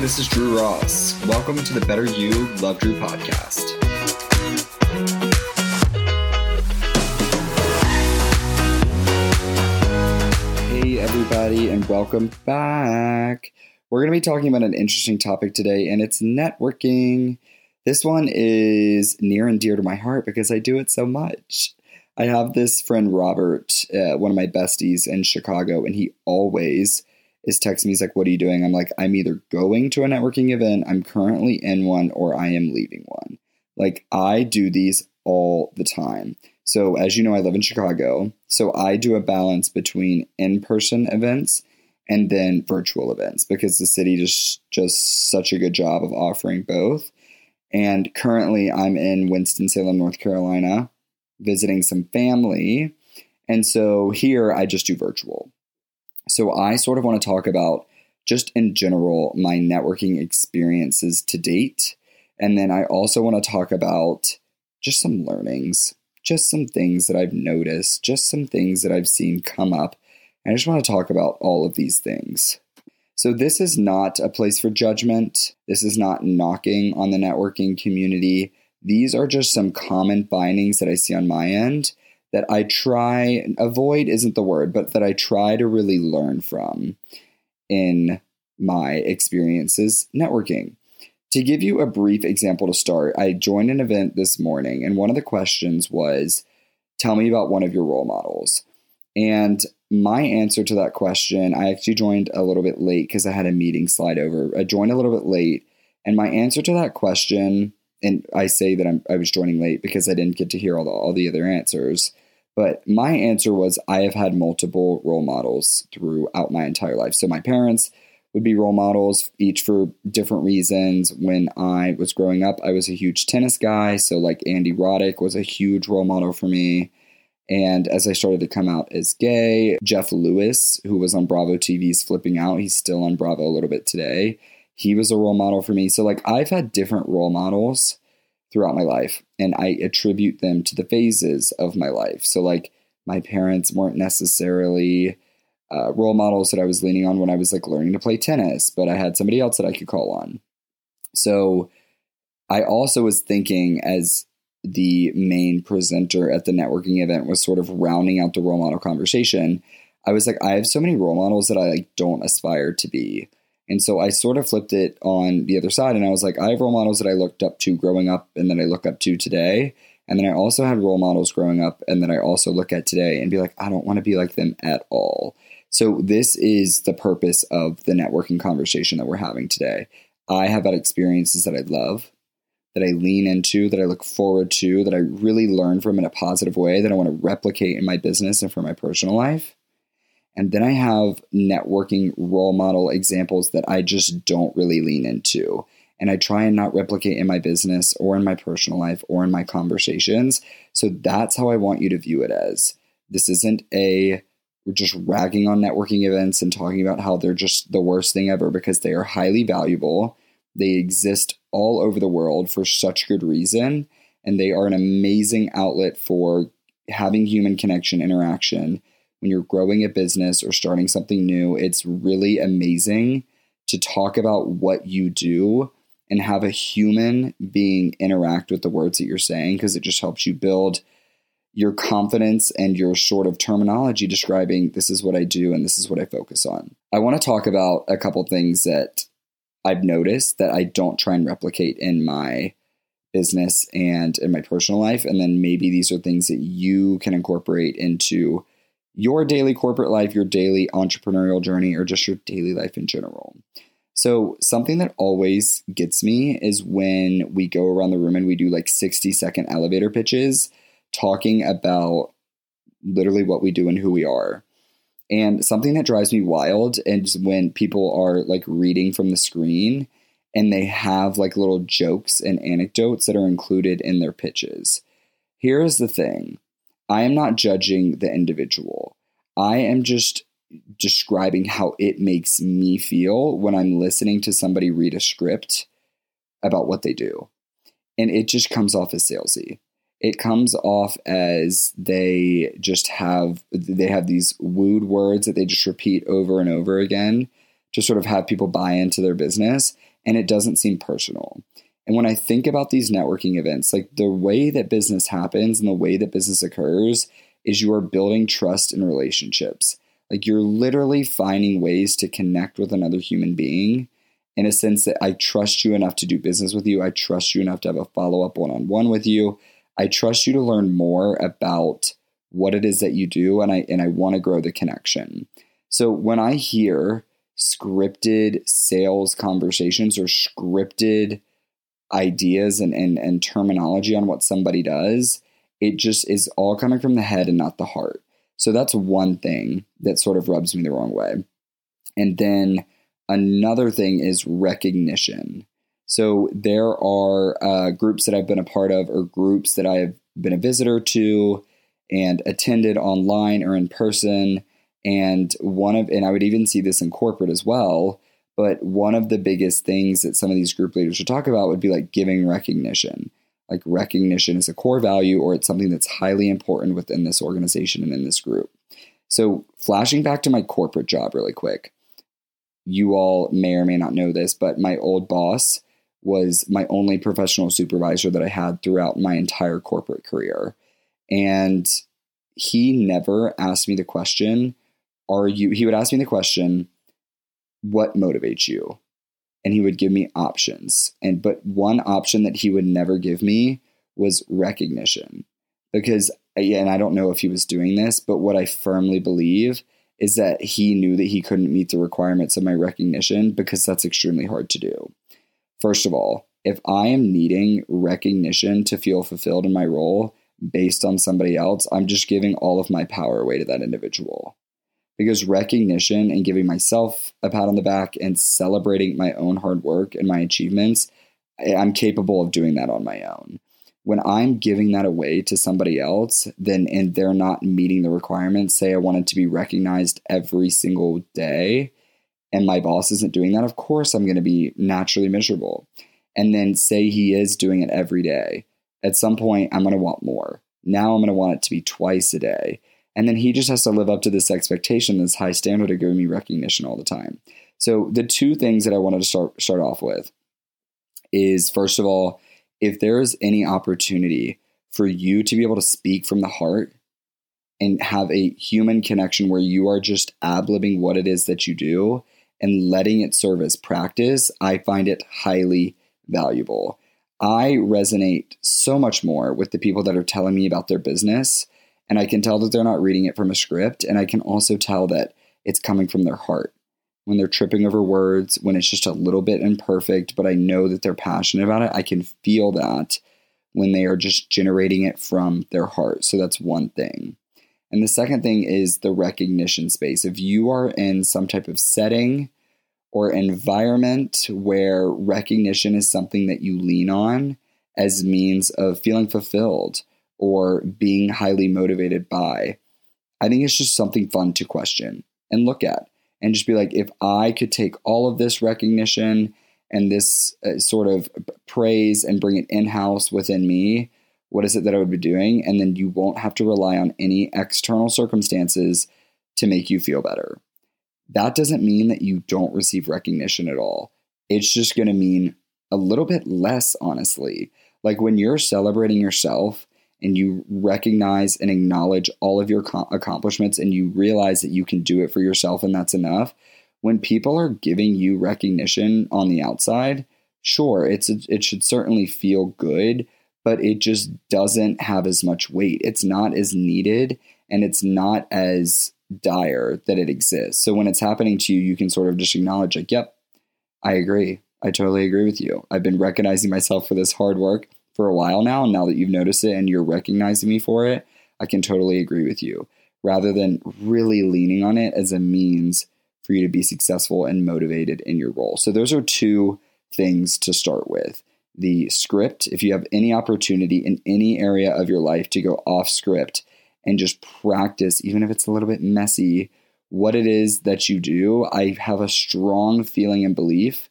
this is Drew Ross. Welcome to the Better You Love Drew podcast. Hey, everybody, and welcome back. We're going to be talking about an interesting topic today, and it's networking. This one is near and dear to my heart because I do it so much. I have this friend, Robert, uh, one of my besties in Chicago, and he always is texting me. He's like, What are you doing? I'm like, I'm either going to a networking event, I'm currently in one, or I am leaving one. Like, I do these all the time. So, as you know, I live in Chicago. So, I do a balance between in person events and then virtual events because the city just just such a good job of offering both. And currently, I'm in Winston-Salem, North Carolina, visiting some family. And so here I just do virtual. So I sort of want to talk about just in general my networking experiences to date. And then I also want to talk about just some learnings, just some things that I've noticed, just some things that I've seen come up. And I just want to talk about all of these things. So, this is not a place for judgment. This is not knocking on the networking community. These are just some common findings that I see on my end that I try, avoid isn't the word, but that I try to really learn from in my experiences networking. To give you a brief example to start, I joined an event this morning, and one of the questions was, Tell me about one of your role models. And my answer to that question, I actually joined a little bit late because I had a meeting slide over. I joined a little bit late, and my answer to that question and I say that I'm, i was joining late because I didn't get to hear all the, all the other answers. But my answer was I have had multiple role models throughout my entire life. So my parents would be role models, each for different reasons. When I was growing up, I was a huge tennis guy. So, like Andy Roddick was a huge role model for me. And as I started to come out as gay, Jeff Lewis, who was on Bravo TV's Flipping Out, he's still on Bravo a little bit today he was a role model for me. So, like, I've had different role models throughout my life, and I attribute them to the phases of my life. So, like, my parents weren't necessarily uh, role models that I was leaning on when I was like learning to play tennis, but I had somebody else that I could call on. So, I also was thinking as the main presenter at the networking event was sort of rounding out the role model conversation. I was like, I have so many role models that I like don't aspire to be. And so I sort of flipped it on the other side and I was like, I have role models that I looked up to growing up and that I look up to today. And then I also had role models growing up and that I also look at today and be like, I don't want to be like them at all. So this is the purpose of the networking conversation that we're having today. I have had experiences that I love, that I lean into, that I look forward to, that I really learn from in a positive way, that I want to replicate in my business and for my personal life. And then I have networking role model examples that I just don't really lean into. And I try and not replicate in my business or in my personal life or in my conversations. So that's how I want you to view it as. This isn't a we're just ragging on networking events and talking about how they're just the worst thing ever because they are highly valuable. They exist all over the world for such good reason. And they are an amazing outlet for having human connection interaction when you're growing a business or starting something new, it's really amazing to talk about what you do and have a human being interact with the words that you're saying because it just helps you build your confidence and your sort of terminology describing this is what I do and this is what I focus on. I want to talk about a couple things that I've noticed that I don't try and replicate in my business and in my personal life. And then maybe these are things that you can incorporate into your daily corporate life, your daily entrepreneurial journey, or just your daily life in general. So, something that always gets me is when we go around the room and we do like 60 second elevator pitches talking about literally what we do and who we are. And something that drives me wild is when people are like reading from the screen and they have like little jokes and anecdotes that are included in their pitches. Here's the thing I am not judging the individual. I am just describing how it makes me feel when I'm listening to somebody read a script about what they do. And it just comes off as salesy. It comes off as they just have they have these wooed words that they just repeat over and over again to sort of have people buy into their business. and it doesn't seem personal. And when I think about these networking events, like the way that business happens and the way that business occurs is you are building trust in relationships. Like you're literally finding ways to connect with another human being in a sense that I trust you enough to do business with you. I trust you enough to have a follow up one on one with you. I trust you to learn more about what it is that you do and I and I want to grow the connection. So when I hear scripted sales conversations or scripted ideas and, and, and terminology on what somebody does, it just is all coming from the head and not the heart. So that's one thing that sort of rubs me the wrong way. And then another thing is recognition. So there are uh, groups that I've been a part of or groups that I've been a visitor to and attended online or in person. And one of, and I would even see this in corporate as well. But one of the biggest things that some of these group leaders would talk about would be like giving recognition. Like recognition is a core value or it's something that's highly important within this organization and in this group. So, flashing back to my corporate job really quick, you all may or may not know this, but my old boss was my only professional supervisor that I had throughout my entire corporate career. And he never asked me the question, Are you, he would ask me the question, What motivates you? And he would give me options. And, but one option that he would never give me was recognition. Because, and I don't know if he was doing this, but what I firmly believe is that he knew that he couldn't meet the requirements of my recognition because that's extremely hard to do. First of all, if I am needing recognition to feel fulfilled in my role based on somebody else, I'm just giving all of my power away to that individual. Because recognition and giving myself a pat on the back and celebrating my own hard work and my achievements, I'm capable of doing that on my own. When I'm giving that away to somebody else, then and they're not meeting the requirements, say I wanted to be recognized every single day, and my boss isn't doing that, of course I'm going to be naturally miserable. And then say he is doing it every day. At some point, I'm going to want more. Now I'm going to want it to be twice a day. And then he just has to live up to this expectation, this high standard of giving me recognition all the time. So the two things that I wanted to start start off with is first of all, if there is any opportunity for you to be able to speak from the heart and have a human connection where you are just ab libbing what it is that you do, and letting it serve as practice, I find it highly valuable. I resonate so much more with the people that are telling me about their business, and I can tell that they're not reading it from a script, and I can also tell that it's coming from their heart. When they're tripping over words, when it's just a little bit imperfect, but I know that they're passionate about it, I can feel that when they are just generating it from their heart. So that's one thing. And the second thing is the recognition space. If you are in some type of setting or environment where recognition is something that you lean on as means of feeling fulfilled or being highly motivated by, I think it's just something fun to question and look at and just be like, if I could take all of this recognition and this uh, sort of praise and bring it in house within me, what is it that I would be doing? And then you won't have to rely on any external circumstances to make you feel better. That doesn't mean that you don't receive recognition at all. It's just going to mean a little bit less, honestly. Like when you're celebrating yourself and you recognize and acknowledge all of your accomplishments and you realize that you can do it for yourself and that's enough. When people are giving you recognition on the outside, sure, it's it should certainly feel good, but it just doesn't have as much weight. It's not as needed and it's not as dire that it exists. So when it's happening to you, you can sort of just acknowledge, like, yep, I agree. I totally agree with you. I've been recognizing myself for this hard work for a while now. And now that you've noticed it and you're recognizing me for it, I can totally agree with you rather than really leaning on it as a means for you to be successful and motivated in your role. So those are two things to start with the script. If you have any opportunity in any area of your life to go off script and just practice, even if it's a little bit messy, what it is that you do, I have a strong feeling and belief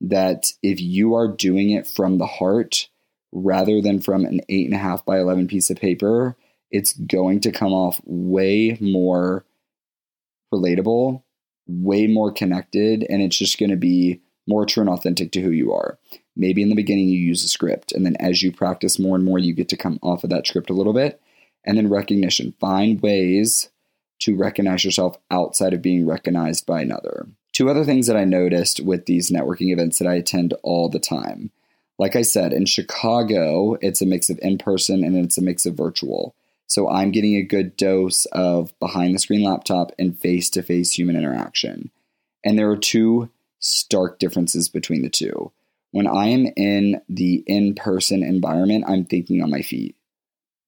that if you are doing it from the heart rather than from an eight and a half by 11 piece of paper, it's going to come off way more relatable, way more connected, and it's just going to be more true and authentic to who you are. Maybe in the beginning you use a script, and then as you practice more and more, you get to come off of that script a little bit. And then recognition. Find ways to recognize yourself outside of being recognized by another. Two other things that I noticed with these networking events that I attend all the time. Like I said, in Chicago, it's a mix of in person and it's a mix of virtual. So I'm getting a good dose of behind the screen laptop and face to face human interaction. And there are two stark differences between the two. When I am in the in person environment, I'm thinking on my feet.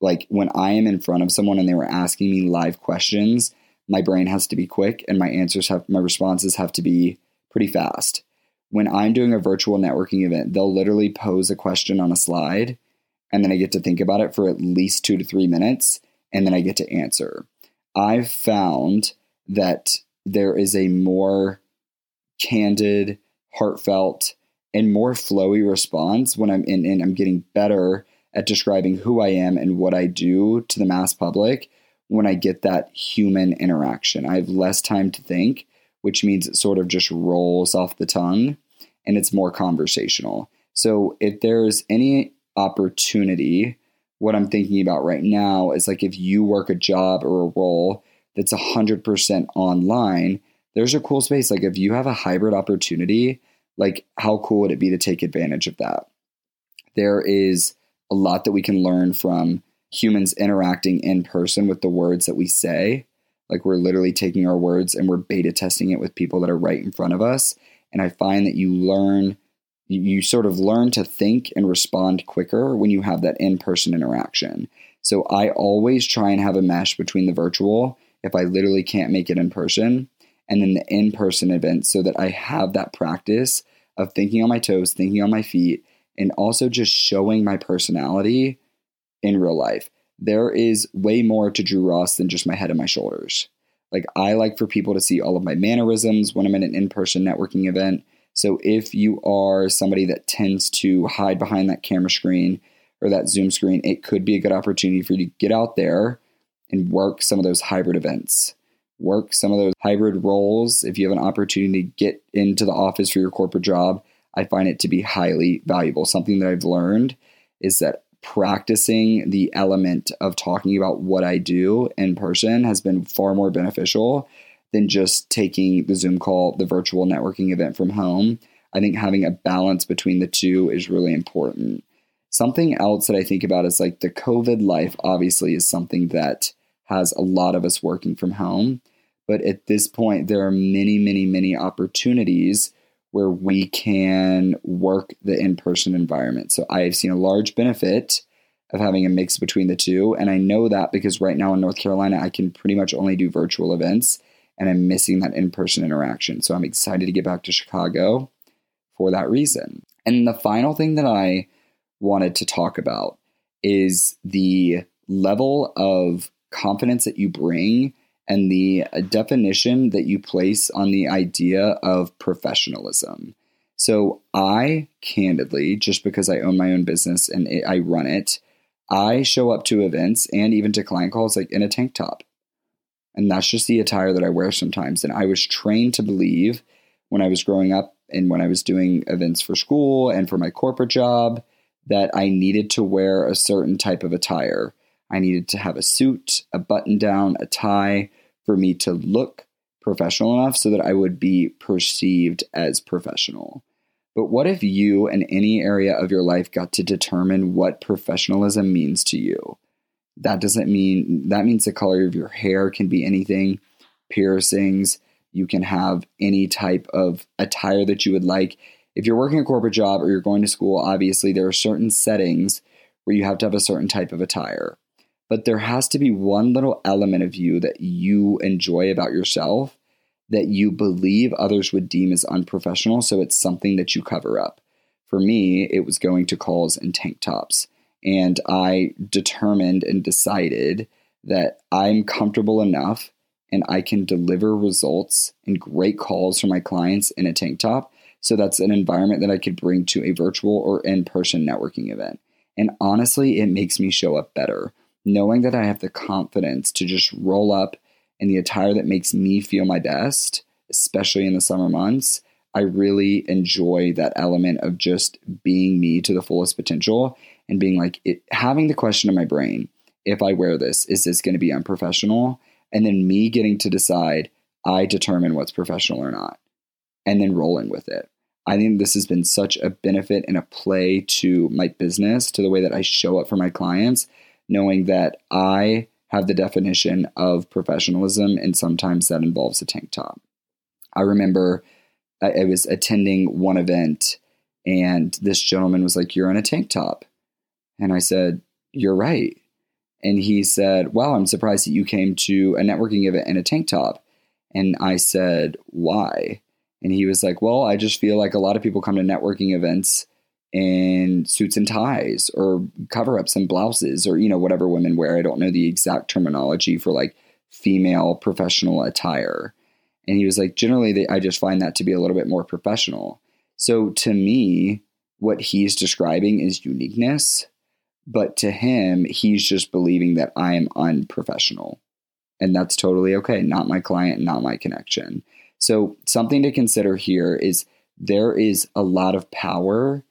Like when I am in front of someone and they were asking me live questions, my brain has to be quick and my answers have my responses have to be pretty fast. When I'm doing a virtual networking event, they'll literally pose a question on a slide and then I get to think about it for at least 2 to 3 minutes and then I get to answer. I've found that there is a more candid, heartfelt, and more flowy response when I'm in and I'm getting better at describing who I am and what I do to the mass public when I get that human interaction. I have less time to think, which means it sort of just rolls off the tongue and it's more conversational. So if there's any opportunity, what I'm thinking about right now is like if you work a job or a role that's 100% online, there's a cool space. Like if you have a hybrid opportunity, like how cool would it be to take advantage of that? There is a lot that we can learn from humans interacting in person with the words that we say. Like we're literally taking our words and we're beta testing it with people that are right in front of us. And I find that you learn, you sort of learn to think and respond quicker when you have that in person interaction. So I always try and have a mesh between the virtual, if I literally can't make it in person, and then the in person event so that I have that practice of thinking on my toes, thinking on my feet, and also just showing my personality in real life. There is way more to Drew Ross than just my head and my shoulders. Like, I like for people to see all of my mannerisms when I'm in an in person networking event. So, if you are somebody that tends to hide behind that camera screen or that Zoom screen, it could be a good opportunity for you to get out there and work some of those hybrid events. Work some of those hybrid roles. If you have an opportunity to get into the office for your corporate job, I find it to be highly valuable. Something that I've learned is that practicing the element of talking about what I do in person has been far more beneficial than just taking the Zoom call, the virtual networking event from home. I think having a balance between the two is really important. Something else that I think about is like the COVID life, obviously, is something that has a lot of us working from home. But at this point, there are many, many, many opportunities where we can work the in person environment. So I have seen a large benefit of having a mix between the two. And I know that because right now in North Carolina, I can pretty much only do virtual events and I'm missing that in person interaction. So I'm excited to get back to Chicago for that reason. And the final thing that I wanted to talk about is the level of confidence that you bring and the definition that you place on the idea of professionalism. So, I candidly, just because I own my own business and it, I run it, I show up to events and even to client calls like in a tank top. And that's just the attire that I wear sometimes. And I was trained to believe when I was growing up and when I was doing events for school and for my corporate job that I needed to wear a certain type of attire I needed to have a suit, a button down, a tie for me to look professional enough so that I would be perceived as professional. But what if you in any area of your life got to determine what professionalism means to you? That doesn't mean that means the color of your hair can be anything, piercings, you can have any type of attire that you would like. If you're working a corporate job or you're going to school, obviously there are certain settings where you have to have a certain type of attire but there has to be one little element of you that you enjoy about yourself that you believe others would deem as unprofessional. So it's something that you cover up. For me, it was going to calls and tank tops. And I determined and decided that I'm comfortable enough and I can deliver results and great calls for my clients in a tank top. So that's an environment that I could bring to a virtual or in person networking event. And honestly, it makes me show up better knowing that I have the confidence to just roll up in the attire that makes me feel my best, especially in the summer months, I really enjoy that element of just being me to the fullest potential and being like it, having the question in my brain if I wear this, is this going to be unprofessional? And then me getting to decide, I determine what's professional or not, and then rolling with it. I think this has been such a benefit and a play to my business, to the way that I show up for my clients, knowing that I have the definition of professionalism, and sometimes that involves a tank top. I remember I was attending one event, and this gentleman was like, You're in a tank top. And I said, You're right. And he said, Wow, I'm surprised that you came to a networking event in a tank top. And I said, Why? And he was like, Well, I just feel like a lot of people come to networking events in suits and ties or cover ups and blouses or, you know, whatever women wear. I don't know the exact terminology for like female professional attire. And he was like, generally, they, I just find that to be a little bit more professional. So to me, what he's describing is uniqueness. But to him, he's just believing that I am unprofessional. And that's totally okay. Not my client, not my connection. So, something to consider here is there is a lot of power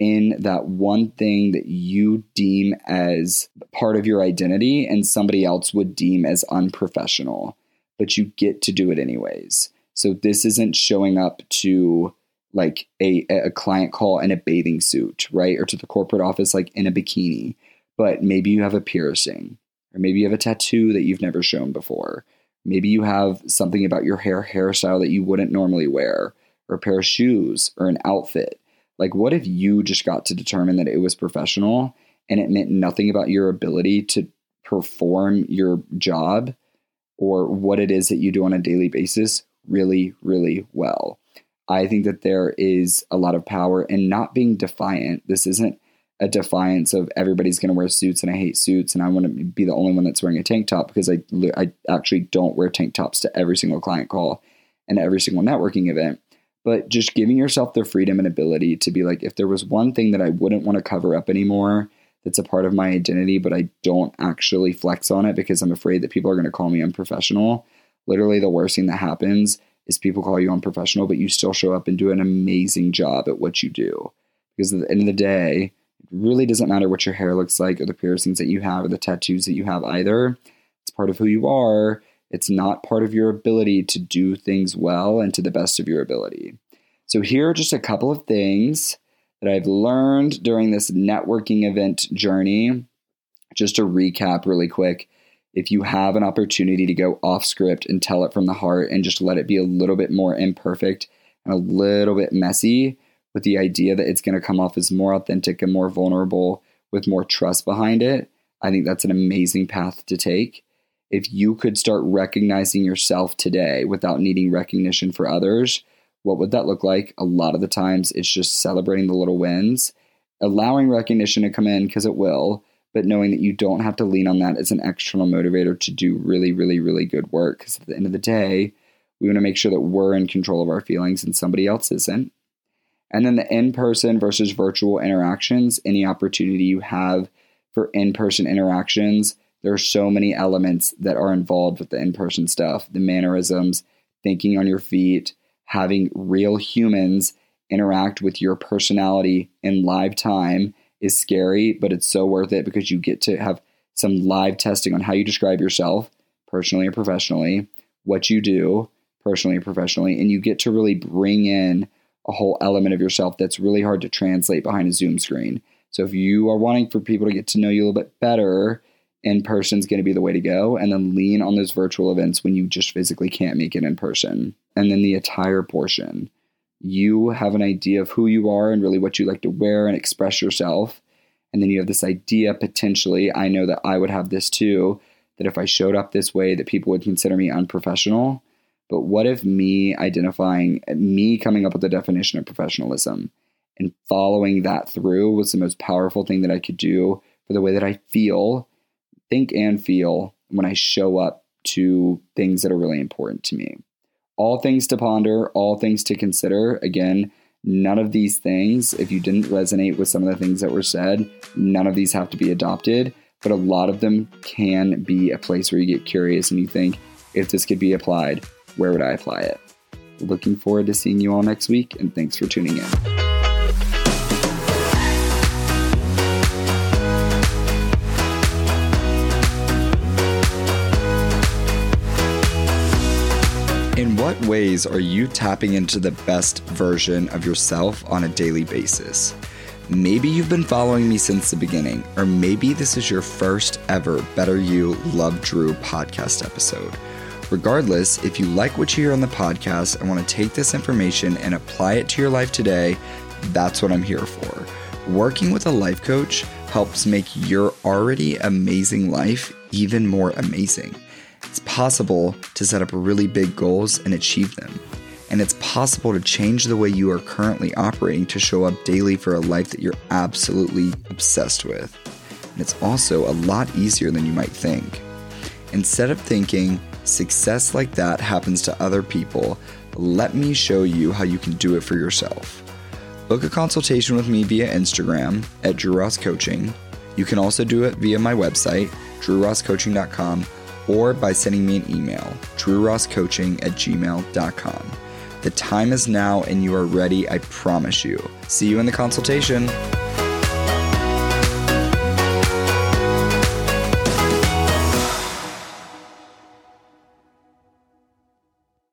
in that one thing that you deem as part of your identity and somebody else would deem as unprofessional, but you get to do it anyways. So, this isn't showing up to like a, a client call in a bathing suit, right? Or to the corporate office like in a bikini. But maybe you have a piercing, or maybe you have a tattoo that you've never shown before. Maybe you have something about your hair hairstyle that you wouldn't normally wear, or a pair of shoes, or an outfit. Like, what if you just got to determine that it was professional and it meant nothing about your ability to perform your job or what it is that you do on a daily basis really, really well? I think that there is a lot of power in not being defiant. This isn't a defiance of everybody's going to wear suits and I hate suits and I want to be the only one that's wearing a tank top because I, I actually don't wear tank tops to every single client call and every single networking event. But just giving yourself the freedom and ability to be like, if there was one thing that I wouldn't want to cover up anymore, that's a part of my identity, but I don't actually flex on it because I'm afraid that people are going to call me unprofessional. Literally, the worst thing that happens is people call you unprofessional, but you still show up and do an amazing job at what you do. Because at the end of the day, it really doesn't matter what your hair looks like or the piercings that you have or the tattoos that you have either. It's part of who you are. It's not part of your ability to do things well and to the best of your ability. So, here are just a couple of things that I've learned during this networking event journey. Just to recap really quick if you have an opportunity to go off script and tell it from the heart and just let it be a little bit more imperfect and a little bit messy with the idea that it's going to come off as more authentic and more vulnerable with more trust behind it, I think that's an amazing path to take. If you could start recognizing yourself today without needing recognition for others, what would that look like? A lot of the times it's just celebrating the little wins, allowing recognition to come in because it will, but knowing that you don't have to lean on that as an external motivator to do really, really, really good work. Because at the end of the day, we want to make sure that we're in control of our feelings and somebody else isn't. And then the in person versus virtual interactions, any opportunity you have for in person interactions, there are so many elements that are involved with the in person stuff the mannerisms, thinking on your feet, having real humans interact with your personality in live time is scary, but it's so worth it because you get to have some live testing on how you describe yourself, personally or professionally, what you do, personally or professionally, and you get to really bring in a whole element of yourself that's really hard to translate behind a Zoom screen. So if you are wanting for people to get to know you a little bit better, in person is going to be the way to go. And then lean on those virtual events when you just physically can't make it in person. And then the attire portion you have an idea of who you are and really what you like to wear and express yourself. And then you have this idea potentially, I know that I would have this too, that if I showed up this way that people would consider me unprofessional. But what if me identifying me coming up with the definition of professionalism and following that through was the most powerful thing that I could do for the way that I feel, think and feel when I show up to things that are really important to me all things to ponder, all things to consider. Again, none of these things, if you didn't resonate with some of the things that were said, none of these have to be adopted, but a lot of them can be a place where you get curious and you think, if this could be applied, where would I apply it? Looking forward to seeing you all next week, and thanks for tuning in. What ways are you tapping into the best version of yourself on a daily basis? Maybe you've been following me since the beginning, or maybe this is your first ever Better You Love Drew podcast episode. Regardless, if you like what you hear on the podcast and want to take this information and apply it to your life today, that's what I'm here for. Working with a life coach helps make your already amazing life even more amazing. It's possible to set up really big goals and achieve them. And it's possible to change the way you are currently operating to show up daily for a life that you're absolutely obsessed with. And it's also a lot easier than you might think. Instead of thinking success like that happens to other people, let me show you how you can do it for yourself. Book a consultation with me via Instagram at Drew Ross Coaching. You can also do it via my website, drewrosscoaching.com or by sending me an email, drewrosscoaching at gmail.com. The time is now and you are ready, I promise you. See you in the consultation.